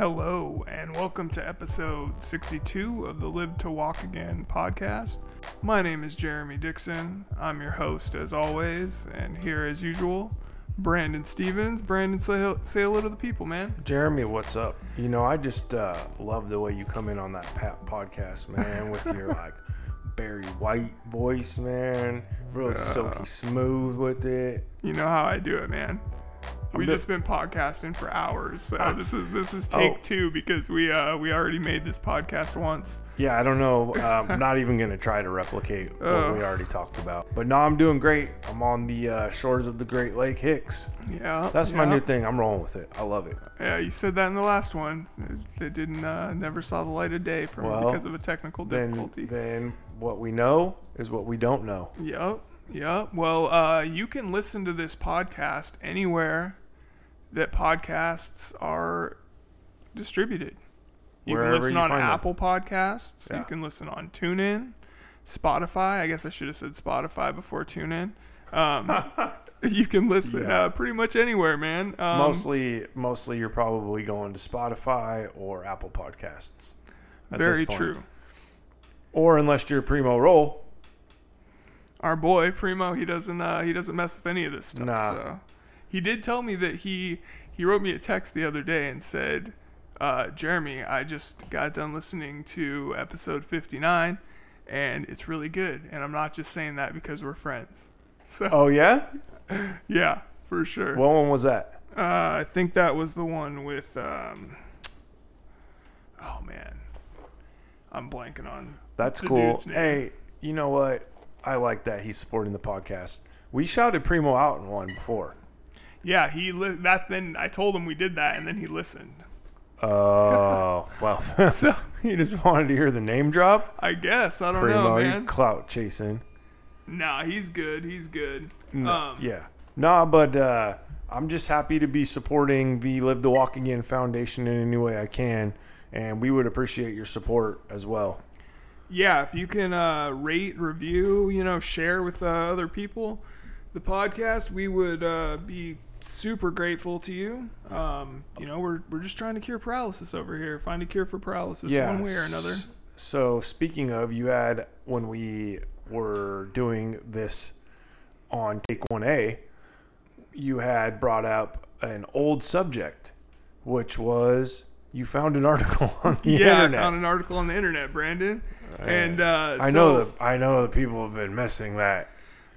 Hello, and welcome to episode 62 of the Live to Walk Again podcast. My name is Jeremy Dixon. I'm your host, as always, and here, as usual, Brandon Stevens. Brandon, say, say hello to the people, man. Jeremy, what's up? You know, I just uh, love the way you come in on that podcast, man, with your like Barry White voice, man. Real silky smooth with it. You know how I do it, man. We just been podcasting for hours, so this is this is take Oh. two because we uh we already made this podcast once. Yeah, I don't know. Um, not even gonna try to replicate what we already talked about. But no, I'm doing great. I'm on the uh, shores of the Great Lake Hicks. Yeah, That's my new thing. I'm rolling with it. I love it. Yeah, you said that in the last one. It didn't uh, never saw the light of day me Well, because of a technical difficulty. then what we know is what we don't know. Yep, yep. Well, uh, you can listen to this podcast anywhere that podcasts are distributed. You Wherever can listen you on find them. Apple Podcasts. You can listen on TuneIn, Spotify. I guess I should have said Spotify before TuneIn. Um, you can listen Yeah. uh, pretty much anywhere, man. Um, mostly, mostly you're probably going to Spotify or Apple Podcasts. at this very point. true. Or unless you're Primo Roll, our boy Primo, he doesn't uh, he doesn't mess with any of this stuff. Nah. So he did tell me that he he wrote me a text the other day and said, uh, Jeremy, I just got done listening to episode 59, and it's really good. And I'm not just saying that because we're friends. So oh yeah, yeah, for sure. what one was that? uh, I think that was the one with. Um, oh man, I'm blanking on. That's cool. Hey, you know what? I like that he's supporting the podcast. We shouted Primo out in one before. Yeah, he li- that. Then I told him we did that, and then he listened. Oh well, So he just wanted to hear the name drop. I guess I don't Primo, know, you man. clout chasing. Nah, he's good. He's good. No, Um, yeah, nah, but uh, I'm just happy to be supporting the Live to Walk Again Foundation in any way I can, and we would appreciate your support as well. yeah. If you can uh, rate, review, you know, share with uh, other people the podcast, we would uh, be super grateful to you. Um, you know, we're we're just trying to cure paralysis over here. Find a cure for paralysis yeah. one way or another. So speaking of, you had when we were doing this on Take One A, you had brought up an old subject, which was you found an article on the yeah, internet. I found an article on the internet, Brandon. And uh, I so- know that I know that people have been missing that.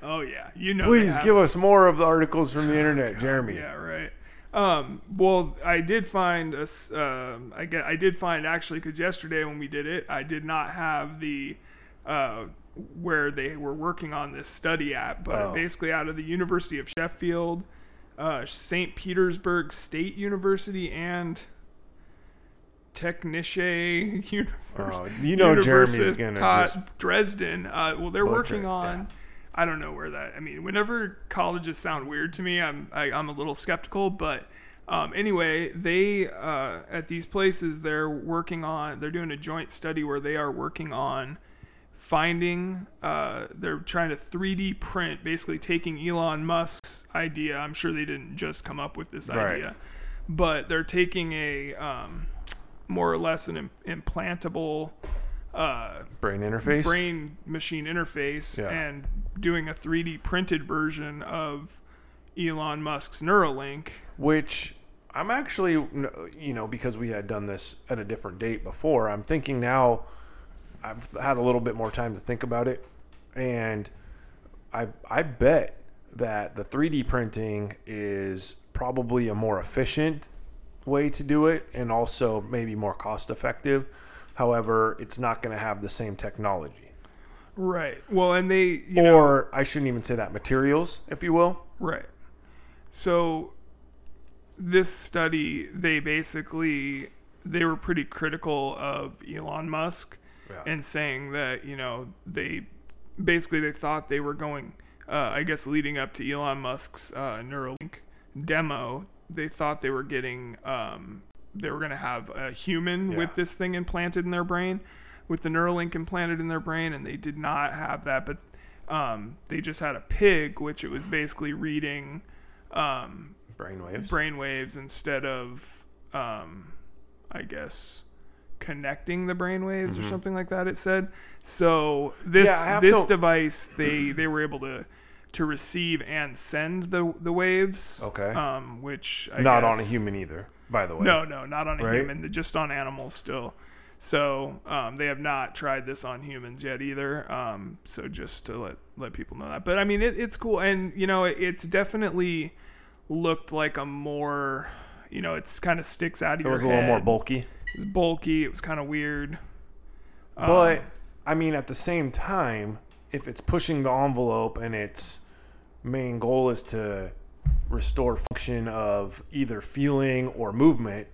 Oh yeah, you know. Please give us more of the articles from the internet, Jeremy. Yeah, right. Um, well, I did find a, um, I get, I did find actually because yesterday when we did it, I did not have the uh, where they were working on this study at, but Oh. basically out of the University of Sheffield, uh, St. Petersburg State University, and Technische University. Oh, you know Jeremy's gonna just Dresden. Uh, well, they're working on. yeah. I don't know where that. I mean, whenever colleges sound weird to me, I'm I, I'm a little skeptical. But um, anyway, they uh, at these places they're working on. They're doing a joint study where they are working on finding. Uh, they're trying to 3D print, basically taking Elon Musk's idea. I'm sure they didn't just come up with this Right. idea, but they're taking a um, more or less an im- implantable. Uh, brain interface. brain machine interface Yeah. and doing a 3D printed version of Elon Musk's Neuralink. which I'm actually, you know, because we had done this at a different date before, I'm thinking now I've had a little bit more time to think about it. And I, I bet that the 3D printing is probably a more efficient way to do it and also maybe more cost effective. However, it's not going to have the same technology. Right. Well, and they, you know, or I shouldn't even say that materials, if you will. right. So this study, they basically they were pretty critical of Elon Musk Yeah. and saying that you know they basically they thought they were going, uh, I guess, leading up to Elon Musk's uh, Neuralink demo. They thought they were getting um, they were going to have a human Yeah. with this thing implanted in their brain, with the Neuralink implanted in their brain, and they did not have that. But um, they just had a pig, which it was basically reading um, Brainwaves. brainwaves instead of um, I guess, connecting the brain waves or something like that. It said so. This Mm-hmm. Yeah, this to- device they they were able to to receive and send the the waves. Okay. Um, which I Not guess, on a human either, by the way. No, no, not on a Right? human. Just on animals still. So um, they have not tried this on humans yet either. Um, so just to let let people know that. But I mean, it, it's cool, and you know, it, it's definitely looked like a more, you know, it's kind of sticks out of It your was a little more bulky. It was bulky. It was kind of weird. Um, But I mean, at the same time, if it's pushing the envelope and its main goal is to restore function of either feeling or movement,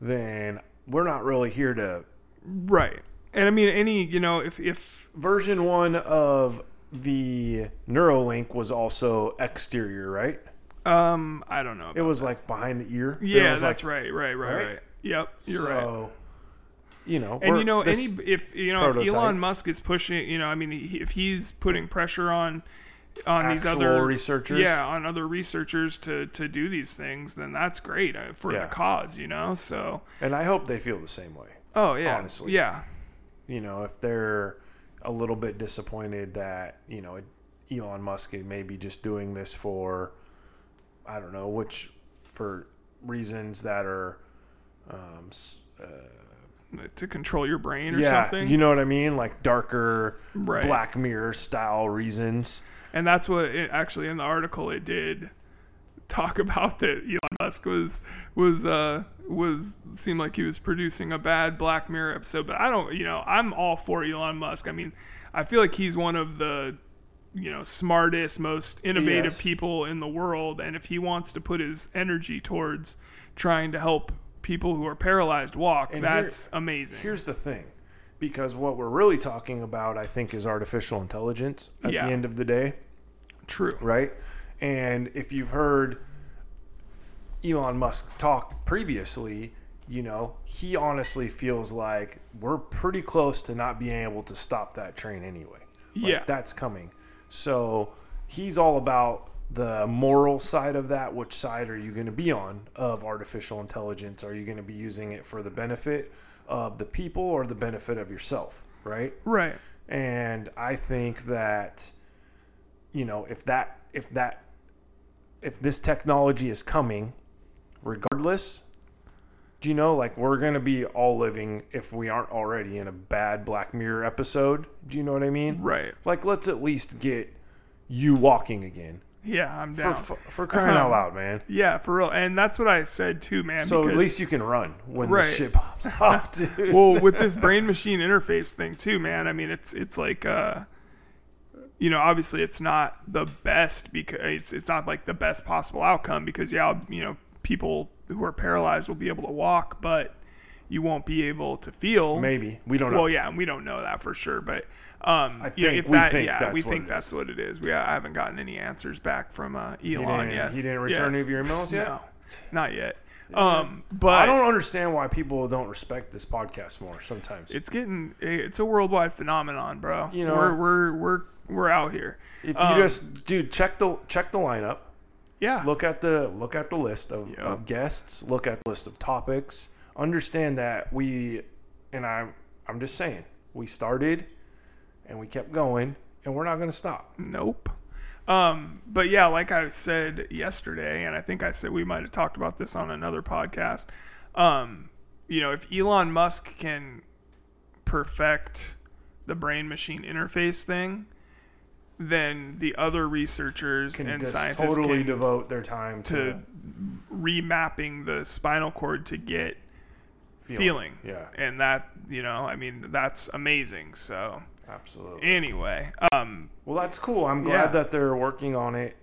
then we're not really here to. right. And I mean, any you know, if if Version one of the Neuralink was also exterior, right? um, I don't know. It was like behind the ear. Yeah, that's like, right, right, right, right? right, Yep, you're right. so, You know, And you know, any if you know if. Elon Musk is pushing, you know, I mean, if he's putting pressure on on these other researchers? yeah, on other researchers to to do these things, then that's great uh, for Yeah. the cause, you know. So, and I hope they feel the same way. oh yeah, Honestly. yeah, you know, if they're a little bit disappointed that, you know, Elon Musk is maybe just doing this for, I don't know, which, for reasons that are, um, s- to control your brain or yeah, something. you know what I mean? Like darker Right. Black Mirror style reasons. And that's what it, actually in the article it did talk about that Elon Musk was was uh was seemed like he was producing a bad Black Mirror episode but I don't you know I'm all for Elon Musk I mean I feel like he's one of the you know smartest most innovative Yes. people in the world and if he wants to put his energy towards trying to help people who are paralyzed walk And that's amazing Here's the thing. Because what we're really talking about, I think, is artificial intelligence at Yeah. the end of the day. True right? And if you've heard Elon Musk talk previously, you know, he honestly feels like we're pretty close to not being able to stop that train anyway. Like, Yeah. That's coming. So he's all about the moral side of that. Which side are you going to be on of artificial intelligence? Are you going to be using it for the benefit of the people or the benefit of yourself, right? right and I think that you know if that if that if this technology is coming regardless do you know like we're going to be all living if we aren't already in a bad black mirror episode do you know what i mean right like let's at least get you walking again yeah I'm down for, for crying out Um, loud man Yeah, for real. And that's what I said too, man. so at least you can run when Right. the shit pops off dude well, with this brain machine interface thing too, man. I mean, it's it's like uh you know, obviously it's not the best because it's it's not like the best possible outcome because yeah, you know, people who are paralyzed will be able to walk, but you won't be able to feel. maybe we don't know Well, yeah, and we don't know that for sure, but um, I you know, think- if we that, think yeah, that's we what think it that's what it is. We I haven't gotten any answers back from uh, Elon he yet. he didn't return yeah. any of your emails yet No, not yet. Um, but I don't understand why people don't respect this podcast more sometimes. it's getting it's a worldwide phenomenon, bro. You know- we're we're we're we're out here. if you um, just dude check the check the lineup, Yeah, look at the look at the list of, Yep. of guests, look at the list of topics. Understand that we and I I'm just saying, we started and we kept going and we're not going to stop. Nope. Um, but yeah, like I said yesterday, and I think I said we might have talked about this on another podcast. Um, you know, if Elon Musk can perfect the brain machine interface thing, then the other researchers Can and scientists totally devote their time to, to remapping the spinal cord to get feeling. Yeah, And that, you know, I mean, that's amazing. So, absolutely. anyway, um, Well, that's cool. I'm glad Yeah. that they're working on it.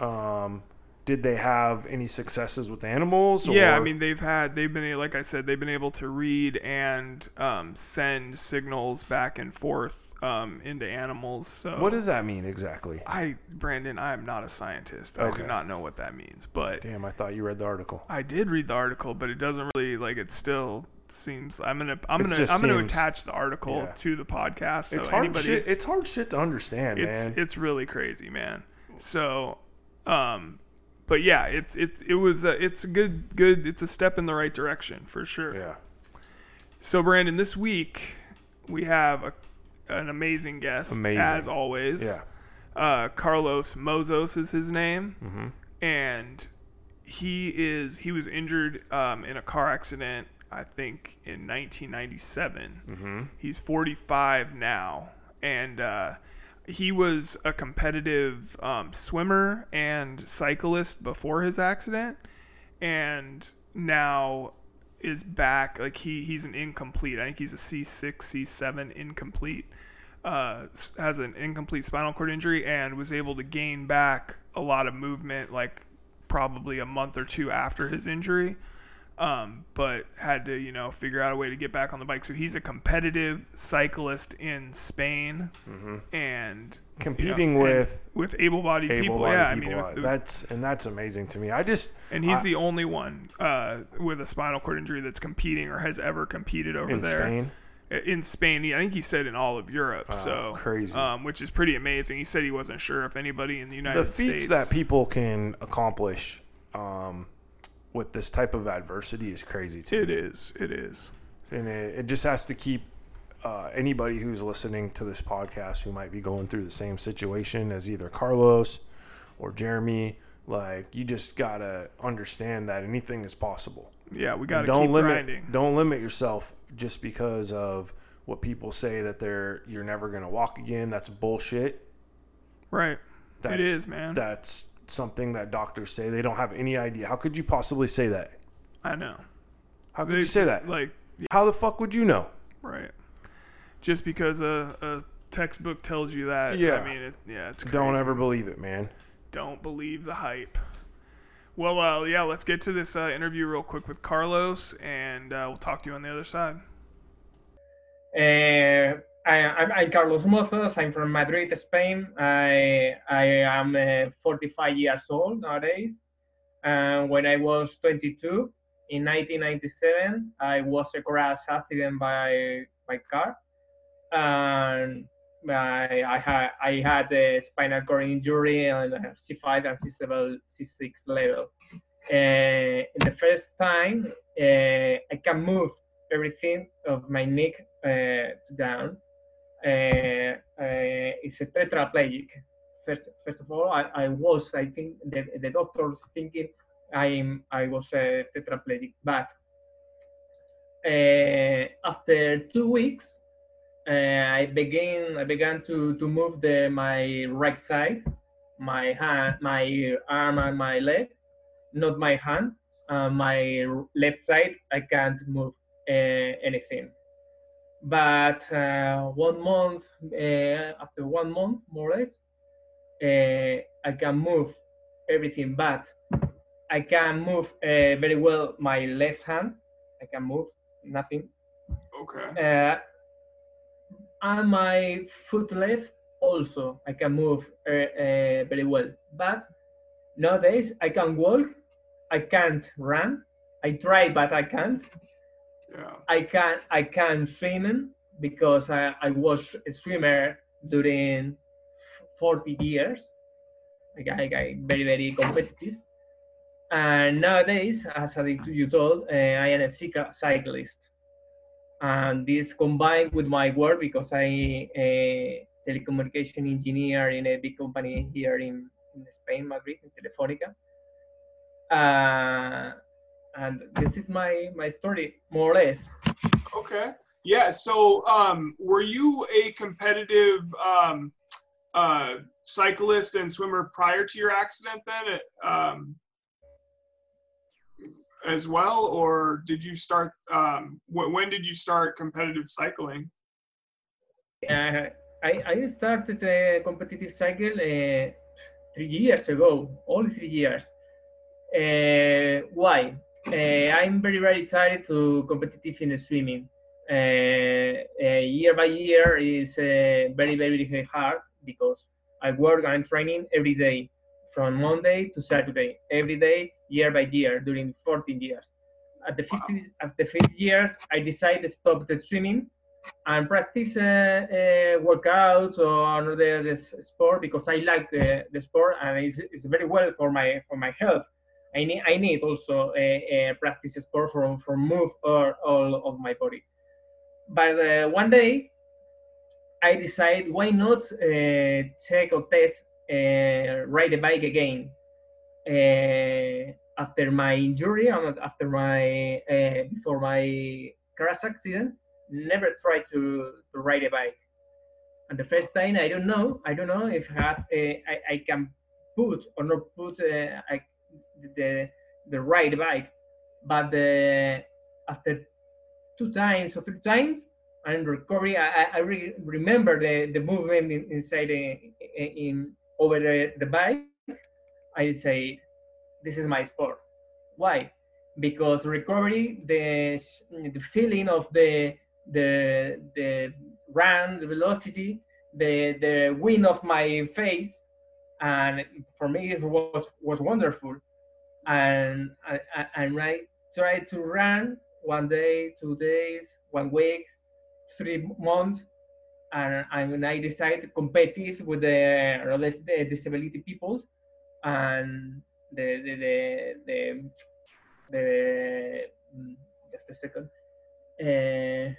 Um, did they have any successes with animals? Yeah, I mean they've had they've been like I said they've been able to read and um, send signals back and forth um, into animals. So what does that mean exactly? I Brandon? I am not a scientist. I Okay. do not know what that means, but Damn, I thought you read the article. I did read the article, but it doesn't really like it. Still seems I'm gonna I'm It gonna I'm gonna attach the article yeah. to the podcast. So it's hard anybody, shit. It's hard shit to understand, it's man. it's really crazy, man. So, um, but yeah, it's it's it was a, it's a good good it's a step in the right direction for sure. Yeah. So Brandon, this week we have a, an amazing guest Amazing. as always. Yeah. Uh, Carlos Mozos is his name, Mm-hmm. and he is he was injured um, in a car accident. I think in 1997. Mm-hmm. He's 45 now, and uh, he was a competitive um, swimmer and cyclist before his accident, and now is back. Like he he's an incomplete. I think he's a C6, C7 incomplete. Uh, has an incomplete spinal cord injury and was able to gain back a lot of movement, like probably a month or two after his injury um, but had to you know figure out a way to get back on the bike. So he's a competitive cyclist in Spain, and Mm-hmm. Competing you know, and with with able-bodied, people. able-bodied Yeah, I mean, with that's and that's amazing to me. I just and he's I- the only one uh, with a spinal cord injury that's competing or has ever competed over there. in there Spain. in Spain. I think he said in all of Europe. so crazy. um, which is pretty amazing. He said he wasn't sure if anybody in the United States. The feats States that people can accomplish um, with this type of adversity is crazy too. It is. It is. and it, it just has to keep uh, anybody who's listening to this podcast who might be going through the same situation as either Carlos or Jeremy. Like you just gotta understand that anything is possible. Yeah, we got to don't keep limit grinding. don't limit yourself just because of what people say that they're you're never gonna walk again. That's bullshit. Right. That's, it is, man. That's something that doctors say. They don't have any idea. How could you possibly say that? I know. How could They- you say that? Like, How the fuck would you know? right. Just because a, a textbook tells you that, Yeah. I mean, it, yeah, it's crazy. Don't ever believe it, man. Don't believe the hype. Well, uh, yeah, let's get to this uh, interview real quick with Carlos, and uh, we'll talk to you on the other side. Uh, I, I'm, I'm Carlos Mozos. I'm from Madrid, Spain. I, I am uh, 45 years old nowadays. And when I was 22, in 1997, I was a crash accident by by car, and I, I had I had a spinal cord injury on C5 and C7, C6 level. Uh, the first time, uh, I can move everything of my neck uh, down. Uh, uh, it's a tetraplegic. First, first of all, I, I was, I think, the, the doctors thinking I'm, I was a tetraplegic, but uh, after two weeks, I began, I began to, to move the, my right side, my hand, my arm and my leg, not my hand. Uh, my left side, I can't move uh, anything but uh, one month uh, after one month more or less uh, i can move everything but i can move uh, very well my left hand. I can move nothing. Okay. uh, and my foot left also i can move uh, uh, very well. But nowadays i can walk i can't run. I try but i can't I can I can swim because I, I was a swimmer during 40 years. Like I got very very competitive. And nowadays, as I you told, uh, I am a cyclist. And this combined with my work because I a telecommunication engineer in a big company here in, in Spain, Madrid, in Telefonica. Uh, and this is my my story more or less. Okay. Yeah. So, um, were you a competitive um, uh, cyclist and swimmer prior to your accident then, um, as well, or did you start? Um, wh- when did you start competitive cycling? Uh, I, I started a competitive cycle uh, three years ago, only three years. Uh, why? Uh, I'm very, very tired to competitive in swimming. Uh, uh, year by year is uh, very, very hard because I work and training every day from Monday to Saturday, every day, year by year, during 14 years. At the 50, at the fifth years, I decided to stop the swimming and practice uh, uh, workouts or another sport because I like the, the sport and it's, it's very well for my for my health. I need I need also a, a practice sport for for move or all of my body. But uh, one day I decide why not uh, check or test uh, ride a bike again. Uh, after my injury, after my uh, before my crash accident, never tried to, to ride a bike. And the first time, I don't know, I don't know if I, have, uh, can put or not put uh, I, the the ride bike, but the, after two times or three times, and recovery, I, I re- remember the, the movement in, inside uh, in, in over the, the bike. I say, this is my sport. Why? Because recovery, the the feeling of the the the run, the velocity, the the wind of my face, and for me it was was wonderful. And I, and I tried to run one day, two days, one week, three months, and, and I to compete with the, the disability people, and the the the, the, the just a second. Uh,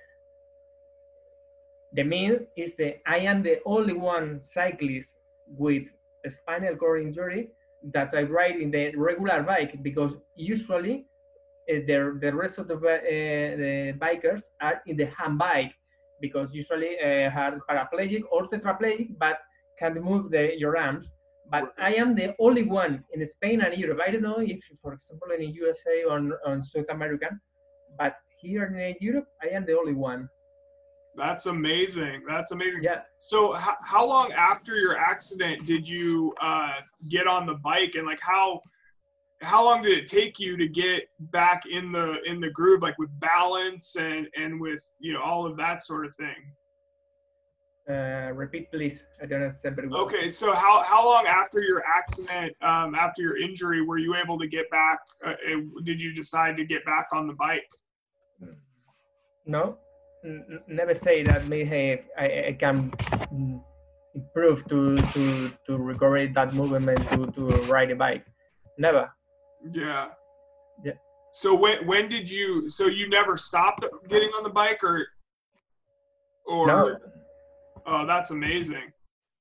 the mean is that I am the only one cyclist with a spinal cord injury that I ride in the regular bike because usually uh, the, the rest of the, uh, the bikers are in the hand bike because usually uh, are paraplegic or tetraplegic but can move the, your arms. But I am the only one in Spain and Europe. I don't know if, for example, in the USA or on South America, but here in Europe, I am the only one. That's amazing. That's amazing. Yeah. So, how, how long after your accident did you uh, get on the bike, and like how how long did it take you to get back in the in the groove, like with balance and and with you know all of that sort of thing? Uh, repeat, please. I don't understand very well. Okay, so how how long after your accident, um, after your injury, were you able to get back? Uh, did you decide to get back on the bike? No, never say that me hey I, I can improve to to to recover that movement to to ride a bike. Never. Yeah. Yeah. So when when did you so you never stopped getting on the bike or or? No. oh that's amazing.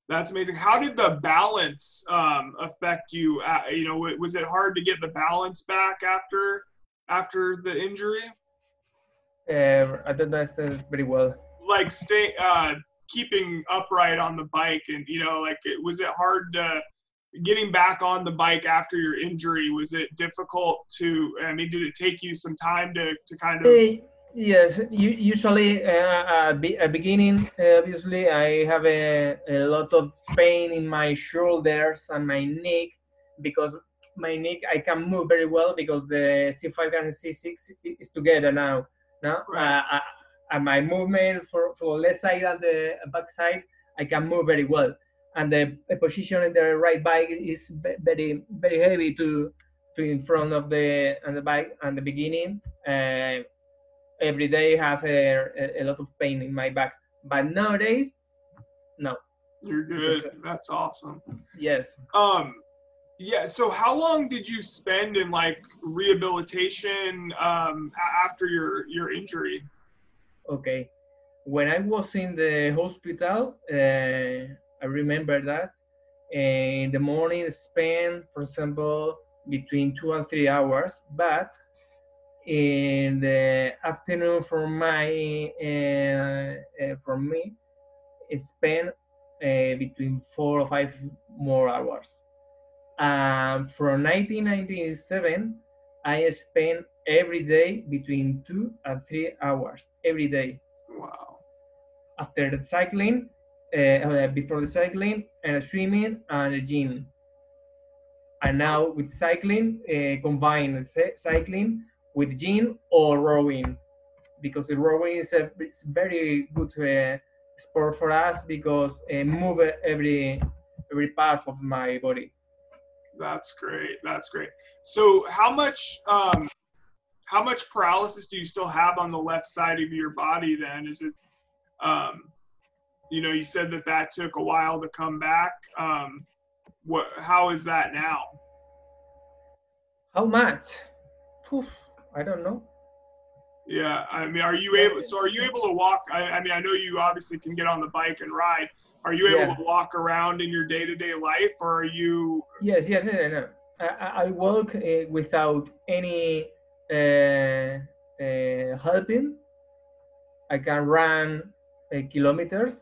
That's amazing. How did the balance um, affect you? Uh, you know was it hard to get the balance back after after the injury uh, I don't understand very well. Like stay, uh, keeping upright on the bike, and you know, like, it, was it hard to getting back on the bike after your injury? Was it difficult to? I mean, did it take you some time to to kind of? Uh, yes, usually uh, at beginning, obviously, I have a, a lot of pain in my shoulders and my neck because my neck I can move very well because the C5 and C6 is together now. No, right. uh, and my movement for, for left side and the back side, I can move very well. And the, the position in the right bike is very very heavy to to in front of the on the bike and the beginning. Uh, every day I have a, a, a lot of pain in my back, but nowadays, no. You're good. That's awesome. Yes. Um, yeah. So how long did you spend in like rehabilitation um, after your your injury? Okay. When I was in the hospital, uh, I remember that in the morning spent, for example, between two and three hours, but in the afternoon for my uh, uh, for me, spent uh, between four or five more hours. Um, from 1997, I spent every day between two and three hours every day. Wow. After the cycling, uh, before the cycling, and swimming and the gym. And now with cycling, uh, combine cycling with gym or rowing, because the rowing is a very good uh, sport for us because uh, move every every part of my body. That's great. That's great. So, how much um, how much paralysis do you still have on the left side of your body? Then is it Um, you know, you said that that took a while to come back. Um, what? How is that now? How much? I don't know. Yeah, I mean, are you able? So, are you able to walk? I, I mean, I know you obviously can get on the bike and ride. Are you able Yeah. to walk around in your day-to-day life, or are you? Yes, yes, no, no. I, I I walk uh, without any uh, uh, helping. I can run uh, kilometers.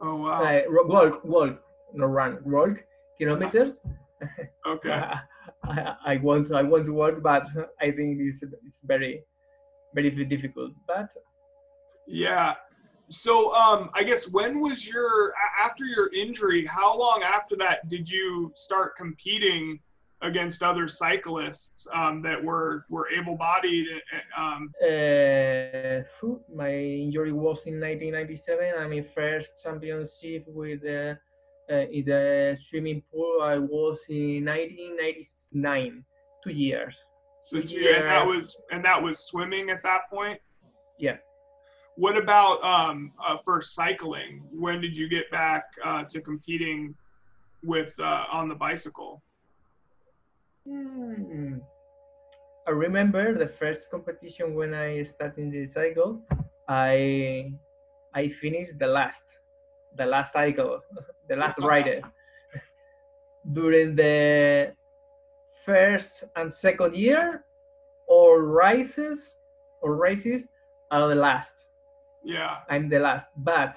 Oh wow. Uh, walk, walk, no run, walk kilometers. Okay. I, I, I want to, I want to walk, but I think it's, it's very, very difficult. But Yeah. So, um, I guess when was your after your injury? How long after that did you start competing against other cyclists um, that were were able-bodied? uh, Um, uh, my injury was in 1997. I mean, first championship with uh, uh, in the swimming pool. I was in 1999, two years. So two- and that was and that was swimming at that point. Yeah. What about um, uh, for cycling? When did you get back uh, to competing with uh, on the bicycle? Hmm. I remember the first competition when I started the cycle. I I finished the last, the last cycle, the last rider. During the first and second year, all races, or races are the last. Yeah. I'm the last. But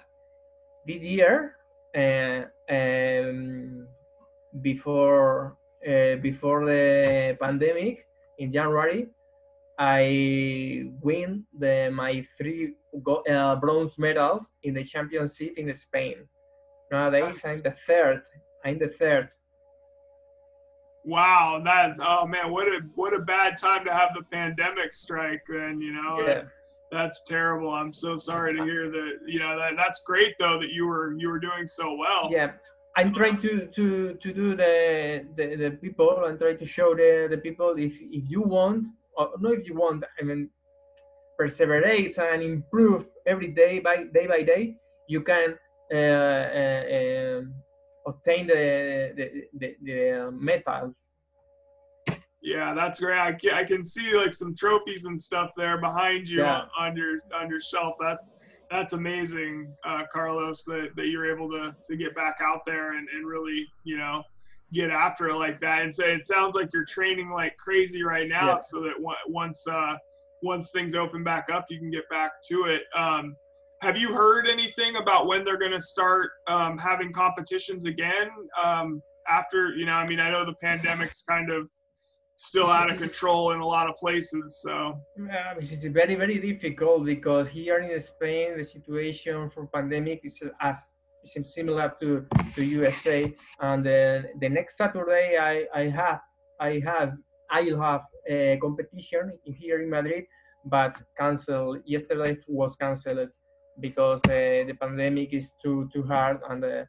this year, uh, um, before uh, before the pandemic in January, I win the my three go, uh, bronze medals in the championship in Spain. Nowadays, Nice. I'm the third. I'm the third. Wow, that oh man, what a what a bad time to have the pandemic strike. Then you know, Yeah. that's terrible. I'm so sorry to hear that. You know, that that's great though that you were you were doing so well. yeah i'm trying to to to do the the, the people and try to show the the people if if you want or not if you want i mean perseverate and improve every day by day by day you can uh, uh, um, obtain the the the, the uh, medals Yeah, that's great. I can, I can see like some trophies and stuff there behind you Yeah. on, your on your shelf. That that's amazing, uh, Carlos. That, that you're able to to get back out there and, and really you know get after it like that. And so it sounds like you're training like crazy right now, Yeah. so that on- once uh, once things open back up, you can get back to it. Um, have you heard anything about when they're going to start um, having competitions again? Um, after you know, I mean, I know the pandemic's kind of still out of control in a lot of places. So Yeah, is very very difficult because here in Spain the situation for pandemic is as similar to to USA. And the, the next Saturday I I have I have I'll have a competition here in Madrid, but cancelled. Yesterday was cancelled because uh, the pandemic is too too hard and the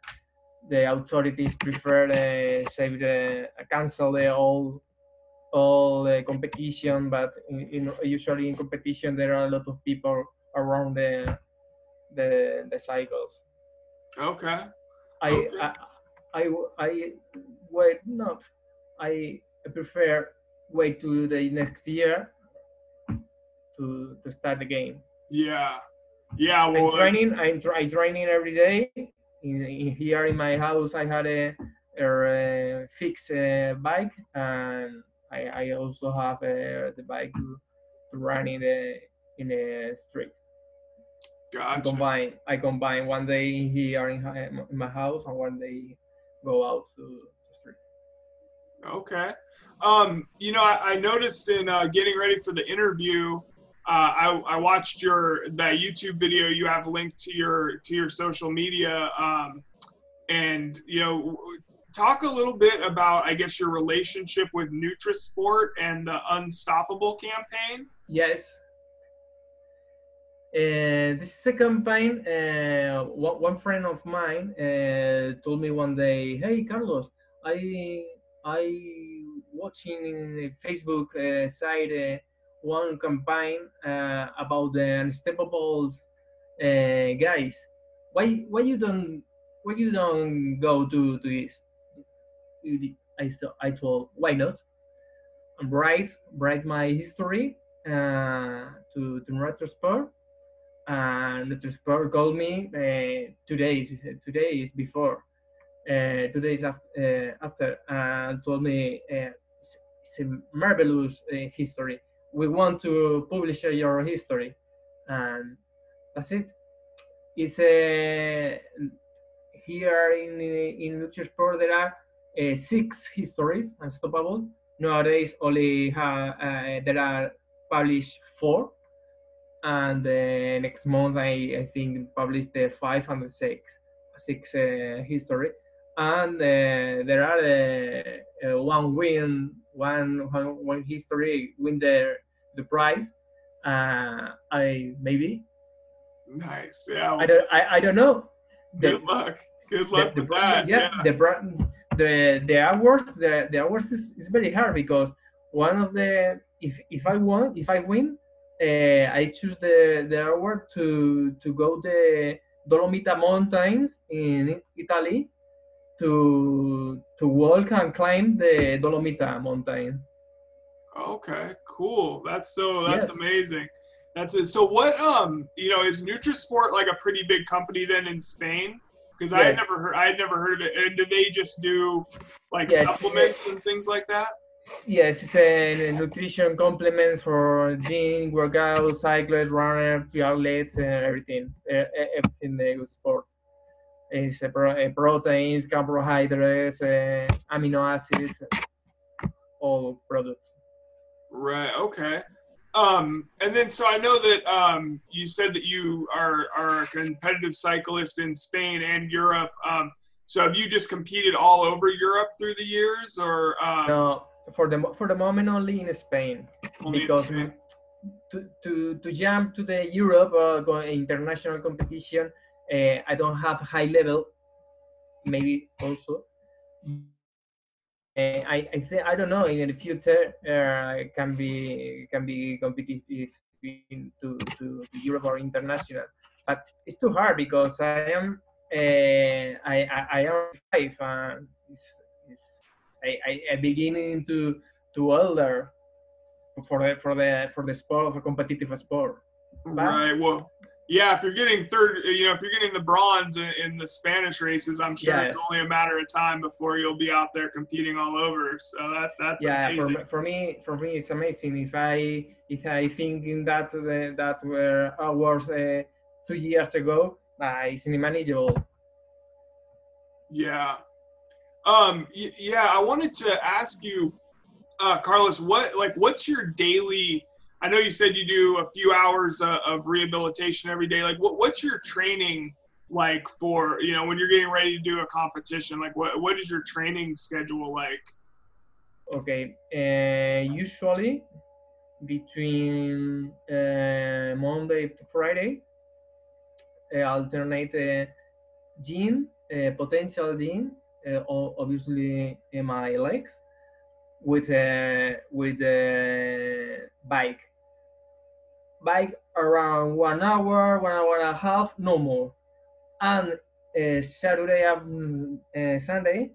the authorities prefer uh, save the cancel the all all the competition, but in, in, usually in competition there are a lot of people around the the, the cycles. okay, I, Okay. I I I wait no, I prefer wait to the next year to to start the game. yeah, yeah. I'm Well, training. I'm tr- I training every day. In, in here in my house, I had a, a, fixed uh, bike, and I, I also have uh, the bike to, to run in the in the street. I gotcha. combine. I combine one day here in, in my house, and one day go out to the street. Okay. Um, you know, I, I noticed in uh, getting ready for the interview, uh, I, I watched your that YouTube video you have linked to your to your social media, um, and you know, talk a little bit about I guess your relationship with Nutrisport and the Unstoppable campaign. Yes. Uh, this is a campaign. Uh, one, one friend of mine uh, told me one day, "Hey, Carlos, I I watching Facebook uh, site uh, one campaign uh, about the Unstoppables uh, guys, why why you don't why you don't go to to this? I st- I told why not? And write write my history uh, to to Nutrisport. And Nutrisport called me uh, two days two days before uh, two days after, uh, after and told me uh, it's, it's, a marvelous uh, history. We want to publish your history, and that's it. It's a here in in Sport there are uh, six histories unstoppable. Nowadays, only have, uh, there are published four, and uh, next month I, I think publish the five and the six six uh, history, and uh, there are uh, uh, one win one, one one history win the the prize. I maybe. Nice. Yeah. I don't. I, I don't know. Good luck. Good luck the, the that. yeah, yeah. the the the awards the, the awards is, is very hard because one of the if if I won if I win uh, I choose the the award to to go the Dolomita Mountains in Italy to to walk and climb the Dolomita mountain. Okay, cool. That's so that's Yes. amazing. That's it. So what um you know is Nutrisport like a pretty big company then in Spain? Because I had never heard I had never heard of it. And do they just do like Yes. supplements and things like that? Yes, it's a nutrition complement for gym, workout, cyclists, runner, triathletes, and everything. Uh, everything they use sport. It's a pro- a proteins, carbohydrates, uh, amino acids, all products. Right. Okay. Um, and then so I know that um, you said that you are are a competitive cyclist in Spain and Europe. Um, so have you just competed all over Europe through the years, or um, No, for the for the moment only in Spain. only in because Spain? to, to, to jump to the Europe uh, international competition, uh, I don't have high level, maybe also. Uh, I I think I don't know in the future uh, can be can be competitive in, to, to Europe or international, but it's too hard because I am uh, I, I I am five and it's, it's I, I I beginning to to elder for the for the for the sport for competitive sport. Right. Well, yeah. If you're getting third, you know, if you're getting the bronze in, in the Spanish races, I'm sure Yeah. it's only a matter of time before you'll be out there competing all over. So that that's yeah, for, amazing. me- for me for me it's amazing. If I if I think in that uh, that were awards uh, two years ago, uh, it's unmanageable. Yeah. Um. y- yeah. I wanted to ask you, uh, Carlos, what like what's your daily? I know you said you do a few hours uh, of rehabilitation every day. Like, what what's your training like for you know when you're getting ready to do a competition? Like, what what is your training schedule like? Okay, uh, usually between uh, Monday to Friday, uh, alternate uh, gym, uh, potential gym, uh, obviously my legs, with uh, with bike. Bike around one hour, one hour and a half, no more. And uh, Saturday and uh, Sunday,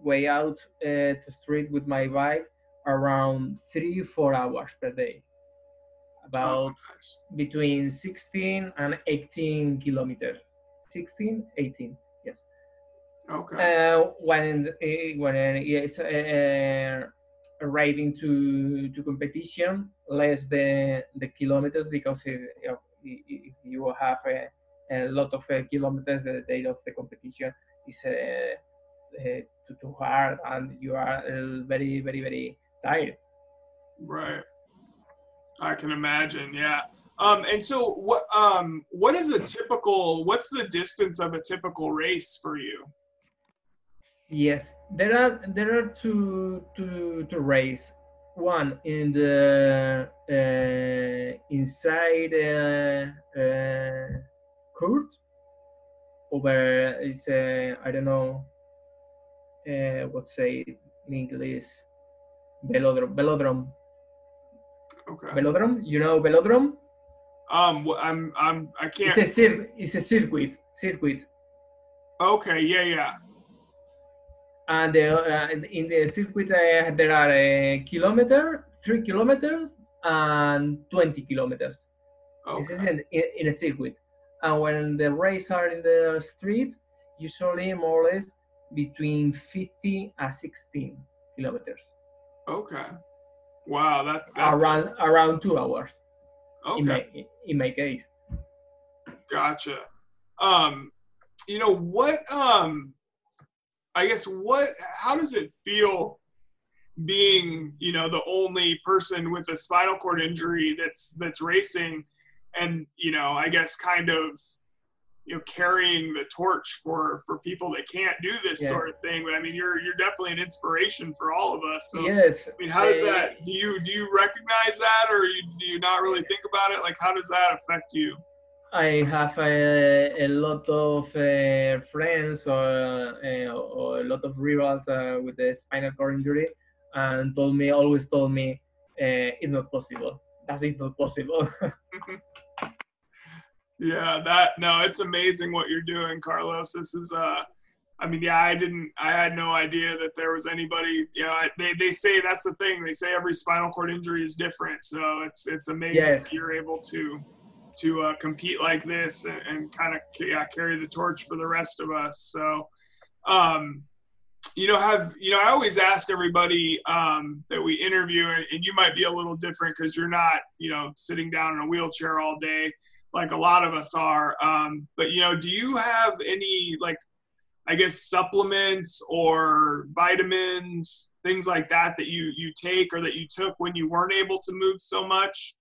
way out uh, to street with my bike around three four hours per day about Nice. between 16 and 18 kilometers 16 18 yes Okay. uh, when uh, when uh, yes, uh, to to competition less the the kilometers because if, if you have a, a lot of uh, kilometers the day of the competition is uh, uh, too, too hard and you are uh, very very very tired Right. I can imagine. Yeah. Um, and so what um, what is a typical what's the distance of a typical race for you? Yes, there are there are two two two race. One in the uh, inside uh, uh, court over it's uh, I don't know uh, what say in English velodrome velodrome Okay. velodrome you know velodrome Um, wh- I'm I'm I can't. It's a cir- it's a circuit circuit, Okay, yeah, yeah. And the, uh, in the circuit uh, there are a kilometer, three kilometers, and twenty kilometers. This is in, in, in a circuit. And when the races are in the street, usually more or less between 50 and 16 kilometers, okay. Wow, that's, that's around around two hours in okay. my in my case. Gotcha. Um, you know what? Um, I guess what? How does it feel being, you know, the only person with a spinal cord injury that's that's racing, and you know, I guess kind of, you know, carrying the torch for for people that can't do this Yeah. sort of thing. But I mean, you're you're definitely an inspiration for all of us. So, Yes. I mean, how does that? Do you do you recognize that, or you, do you not really think about it? Like, how does that affect you? I have a, a lot of uh, friends or, uh, or a lot of rivals uh, with the spinal cord injury, and told me always told me uh, it's not possible. That is not possible. Yeah, that no, it's amazing what you're doing, Carlos. This is uh I mean, yeah, I didn't I had no idea that there was anybody, you know, they they say that's the thing. They say every spinal cord injury is different. So it's it's amazing Yes. you're able to to uh, compete like this and, and kind of yeah, carry the torch for the rest of us. So um you know have you know i always ask everybody um, that we interview and, you might be a little different because you're not you know sitting down in a wheelchair all day like a lot of us are. Um, but you know, do you have any like, I guess supplements or vitamins, things like that that you you take or that you took when you weren't able to move so much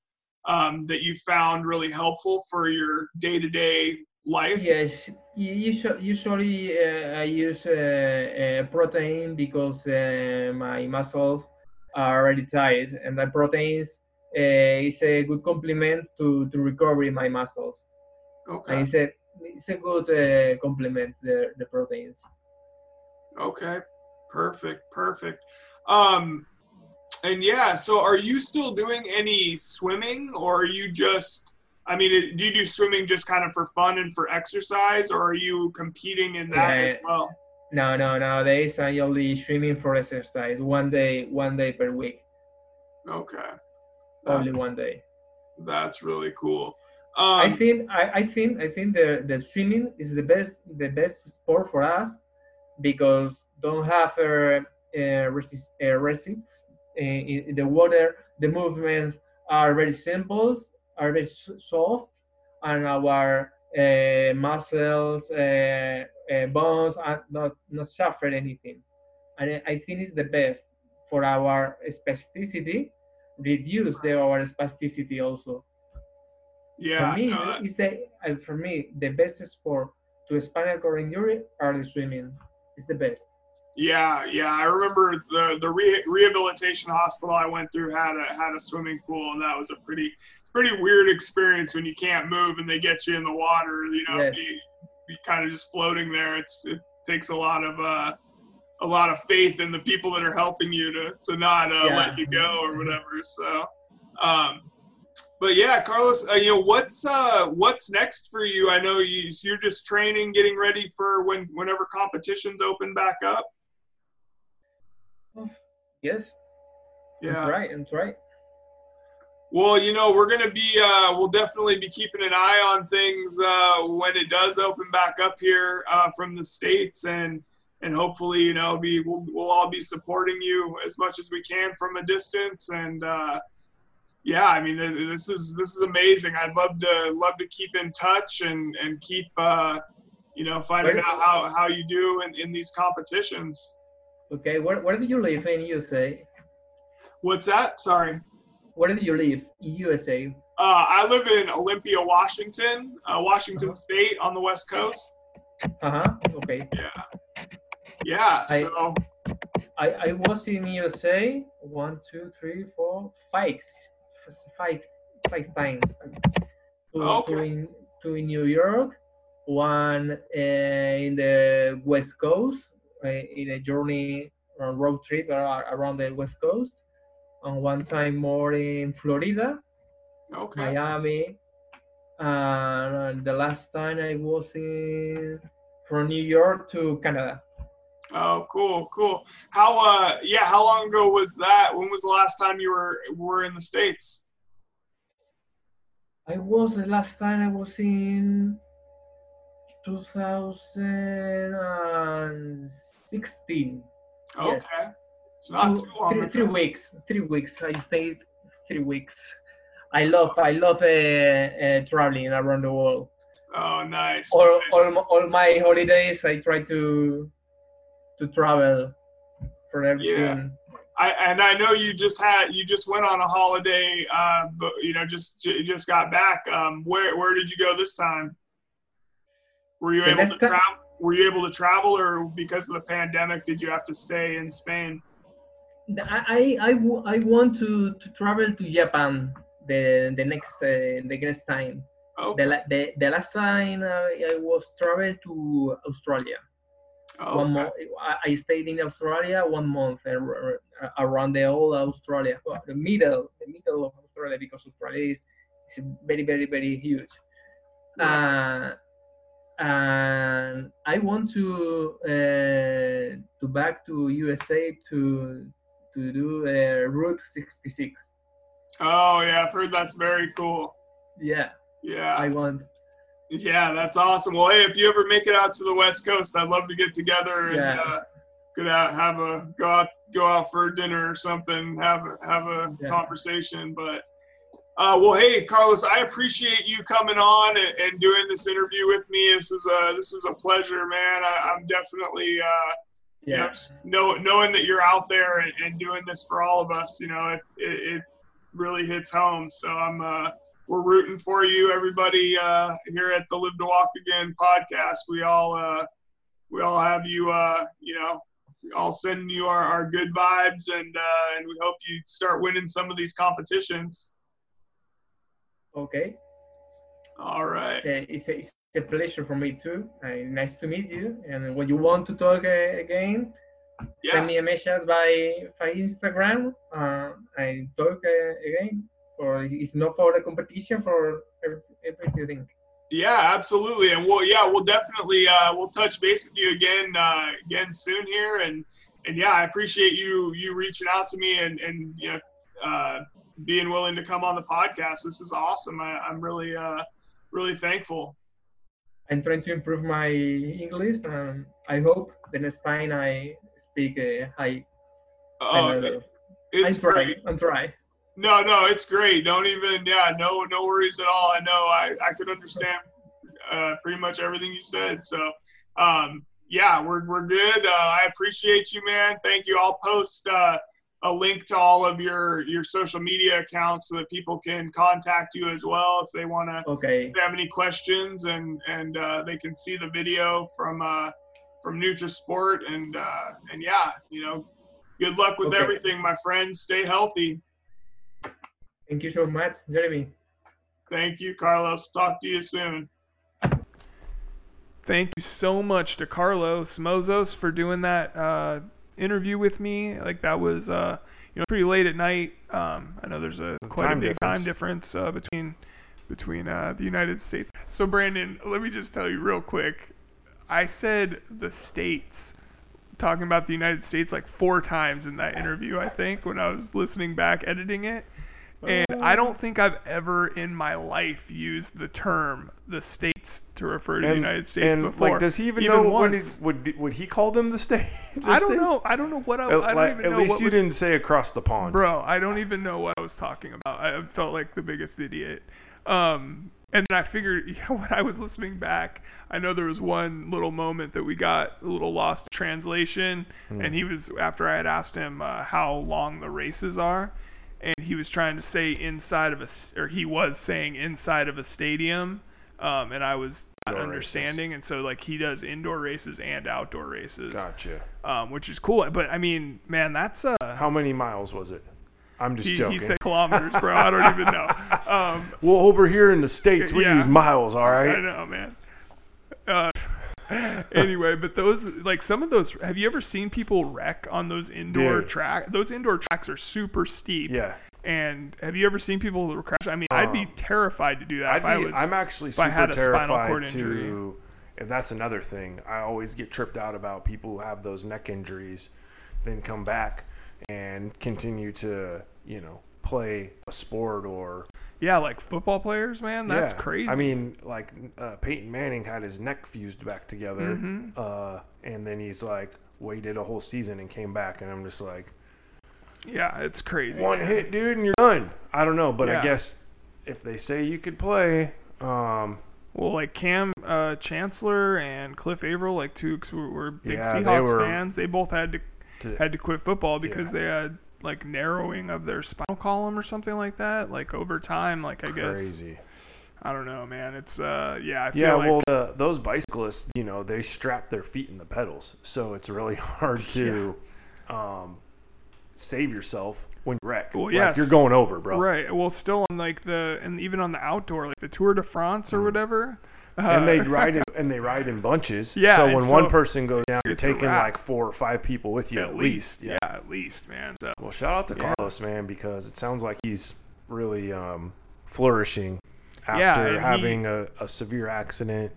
um, that you found really helpful for your day to day life? Yes, usually, usually uh, I use uh, uh, protein because uh, my muscles are already tight, and the proteins uh, is a good complement to, to recovery my muscles. Okay. And it's a it's a good uh, complement the the proteins. Okay. Perfect. Perfect. Um, and yeah, so are you still doing any swimming or are you just, I mean, do you do swimming just kind of for fun and for exercise or are you competing in that as eh, well? No, no, nowadays I only swimming for exercise one day one day per week, Okay. only That's, one day. that's really cool. I Um, think I, I think I think the, the swimming is the best the best sport for us because don't have a, a, resist, a resist in, in the water. The movements are very simple, are very soft, and our uh, muscles, uh, uh, bones are not not suffer anything. And I- think it's the best for our spasticity, reduce the our spasticity also yeah. for me, no, it's- the uh, for me the best sport to spinal cord injury are the swimming. It's the best. Yeah, yeah. I remember the the re- rehabilitation hospital I went through had a had a swimming pool, and that was a pretty pretty weird experience when you can't move and they get you in the water. You know, Yes. be, be kind of just floating there. It's it takes a lot of uh, a lot of faith in the people that are helping you to to not uh, Yeah. let you go or whatever. So, um, but yeah, Carlos, uh, you know what's uh, what's next for you? I know you so you're just training, getting ready for when whenever competitions open back up. Yes. Yeah. That's right. That's right. Well, you know, we're gonna be uh, we'll definitely be keeping an eye on things uh, when it does open back up here uh, from the states, and and hopefully, you know, be we'll, we'll all be supporting you as much as we can from a distance, and uh, yeah, I mean, this is this is amazing. I'd love to love to keep in touch and and keep uh, you know finding out how how you do in, in these competitions. Okay. Where Where do you live in USA? What's that? Sorry. Where do you live in USA? Uh, I live in Olympia, Washington, uh, Washington Uh-huh. State on the West Coast. Uh huh. Okay. Yeah. Yeah. I- So I I was in USA one, two, three, four, five, five, five times. Two, Okay. two in two in New York, one uh, in the West Coast in a journey uh, road trip around the West Coast, and one time more in Florida, okay. Miami, and the last time I was in from New York to Canada. Oh, cool, cool. How uh yeah, how long ago was that? When was the last time you were were in the States? I was the last time I was in 2016. Okay. Yes. It's not Two- too long. three, three weeks. Three weeks. I stayed three weeks. I love I love uh, uh, traveling around the world. Oh, nice. All, nice. all, my- all my holidays I try to to travel for everything. I and I know you just had you just went on a holiday, uh, but you know just just got back. Um, where where did you go this time? Were you The able to travel? Were you able to travel, or because of the pandemic, did you have to stay in Spain? I I, I want to, to travel to Japan the the next uh, the next time. Oh, The, the, the last time I, I was travel to Australia. oh, One okay. month. I, I stayed in Australia one month ar- ar- around the whole Australia, the middle the middle of Australia because Australia is, is very very very huge. Right. Uh, and I want to uh, to back to USA to to do uh, Route 66. Oh yeah, I've heard that's very cool. Yeah, Yeah, I want. yeah, that's awesome. Well, hey, if you ever make it out to the West Coast, I'd love to get together and Yeah. uh, go out, have a go out, go out for dinner or something, have a, have a Yeah. conversation. But uh, well, hey, Carlos, I appreciate you coming on and, and doing this interview with me. This is a this was a pleasure, man. I, I'm definitely. Uh, you Yeah, just know, knowing that you're out there and, and doing this for all of us, you know, it, it, it really hits home. So I'm, uh, we're rooting for you, everybody, uh, here at the Live to Walk Again podcast. We all, uh, we all have you, uh, you know, all send you our, our good vibes and, uh, and we hope you start winning some of these competitions. Okay. All right. It's a, it's, a, it's a pleasure for me too. Uh, nice to meet you. And when you want to talk uh, again, send me a message by by Instagram. Uh, I talk uh, again, or if not for the competition, for everything. Yeah, absolutely, and we'll yeah we'll definitely uh, we'll touch base with you again uh, again soon here, and and yeah, I appreciate you you reaching out to me and and you know uh, being willing to come on the podcast. This is awesome. I, I'm really uh, really thankful. I'm trying to improve my English. Um, I hope the next time I speak uh, high. Oh, it's I'm great. I'm trying. No, no, it's great. Don't even yeah, no no worries at all. I know I I could understand uh, pretty much everything you said. So um, yeah, we're we're good. Uh, I appreciate you, man. Thank you. I'll post uh, a link to all of your your social media accounts so that people can contact you as well if they want to Okay. if they have any questions and and uh, they can see the video from uh, from Nutrisport and uh, and yeah, you know, good luck with Okay. everything, my friends. Stay healthy. Thank you so much, Jeremy. Thank you, Carlos. Talk to you soon. Thank you so much to Carlos Mozos for doing that uh, interview with me. Like that was, uh, you know, pretty late at night. Um, I know there's a quite a big difference. time difference uh, between between uh, the United States. So Brandon, let me just tell you real quick. I said the states, talking about the United States like four times in that interview. I think when I was listening back editing it. And I don't think I've ever in my life used the term the states to refer to the United States and before. like, does he even, know when he once. would would he call them the state? the I don't states? know. I don't know what I, Uh, I don't even at know least what you was, didn't say across the pond. Bro, I don't even know what I was talking about. I felt like the biggest idiot. Um, and then I figured yeah, when I was listening back, I know there was one little moment that we got a little lost translation. And he was, after I had asked him uh, how long the races are, and he was trying to say inside of a or he was saying inside of a stadium. Um, and I was not Indoor races. understanding. And so, like, he does indoor races and outdoor races, Gotcha. um, which is cool. But I mean, man, that's uh, How many miles was it? I'm just he, joking. he said kilometers, bro. I don't even know. Um, well, over here in the states, we Yeah. use miles. All right. I know, man. Uh, anyway, but those like some of those. Have you ever seen people wreck on those indoor Dude. track? Those indoor tracks are super steep. Yeah. And have you ever seen people who were crash? I mean, I'd be Um, terrified to do that if I'd I be, was. I'm actually if I super had a spinal terrified cord to. injury. And that's another thing. I always get tripped out about people who have those neck injuries, then come back and continue to, you know, play a sport or. yeah, like football players, man. That's Yeah. crazy. I mean, like uh, Peyton Manning had his neck fused back together, Mm-hmm. uh, and then he's like waited a whole season and came back, and I'm just like, yeah, it's crazy. one man. hit, dude, and you're done. I don't know, but Yeah. I guess if they say you could play, um, Well, like Kam uh, Chancellor and Cliff Avril, like two 'cause we were big Yeah, they Seahawks were- fans. They both had to to, had to quit football because Yeah. they had like narrowing of their spinal column or something like that. Like over time, like I guess crazy. I don't know, man. It's uh, yeah, I feel Yeah, like well, the, those bicyclists, you know, they strap their feet in the pedals, so it's really hard to um, save yourself when you wreck. Well, Like, you're going over, bro. right. Well, still on like the and even on the outdoor, like the Tour de France or whatever. Uh, Mm. And they ride in, and they ride in bunches. Yeah, So when so one person goes down, you're taking like four or five people with you at, least, yeah. at least, man. So Well, shout out to Yeah. Carlos, man, because it sounds like he's really um, flourishing after Yeah, and he- having a, a severe accident.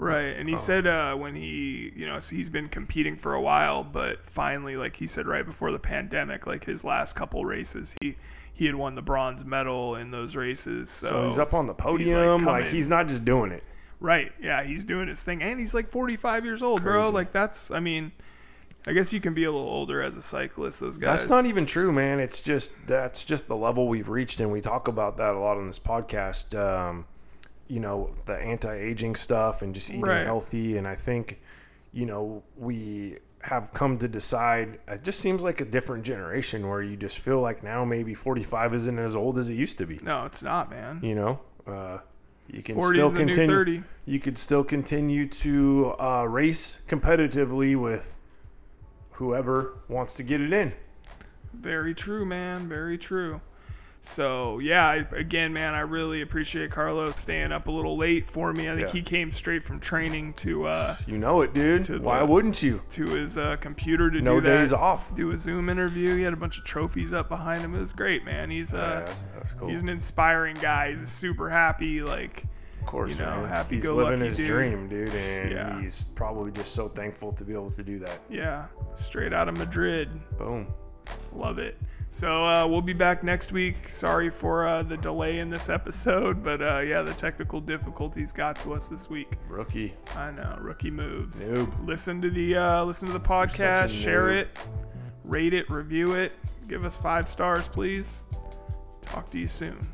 Right, and he Oh. said uh, when he, you know, he's been competing for a while, but finally, like he said right before the pandemic, like his last couple races, he he had won the bronze medal in those races. So, So, he's up on the he's, podium. Like, he's not just doing it. right, yeah, he's doing his thing, and he's like 45 years old, bro. Like that's, I mean, I guess you can be a little older as a cyclist. Those guys. That's not even true, man. It's just that's just the level we've reached, and we talk about that a lot on this podcast. Um, you know, the anti-aging stuff and just eating Right. healthy, and I think, you know, we have come to decide. It just seems like a different generation where you just feel like now maybe 45 isn't as old as it used to be. No, it's not, man. You know, uh, you can 40 still is the new continue. 30. You could still continue to uh, race competitively with whoever wants to get it in. Very true, man. Very true. So yeah, I, again, man, I really appreciate Carlos staying up a little late for me. I think Yeah. he came straight from training to uh, You know it, dude. Why wouldn't you? to his uh, computer to No do that. days off. Do a Zoom interview. He had a bunch of trophies up behind him. It was great, man. He's Yeah, uh, that's, that's cool. he's an inspiring guy. He's super happy. Like of course, you know, man. happy he's living his dude. dream, dude, and Yeah. he's probably just so thankful to be able to do that. yeah, straight out of Madrid. Boom. Love it. So uh, we'll be back next week. Sorry for uh, the delay in this episode, but uh, yeah, the technical difficulties got to us this week. Rookie. I know, rookie moves. Noob. Listen to the uh, listen to the podcast, share noob. it, rate it, review it, give us five stars, please. Talk to you soon.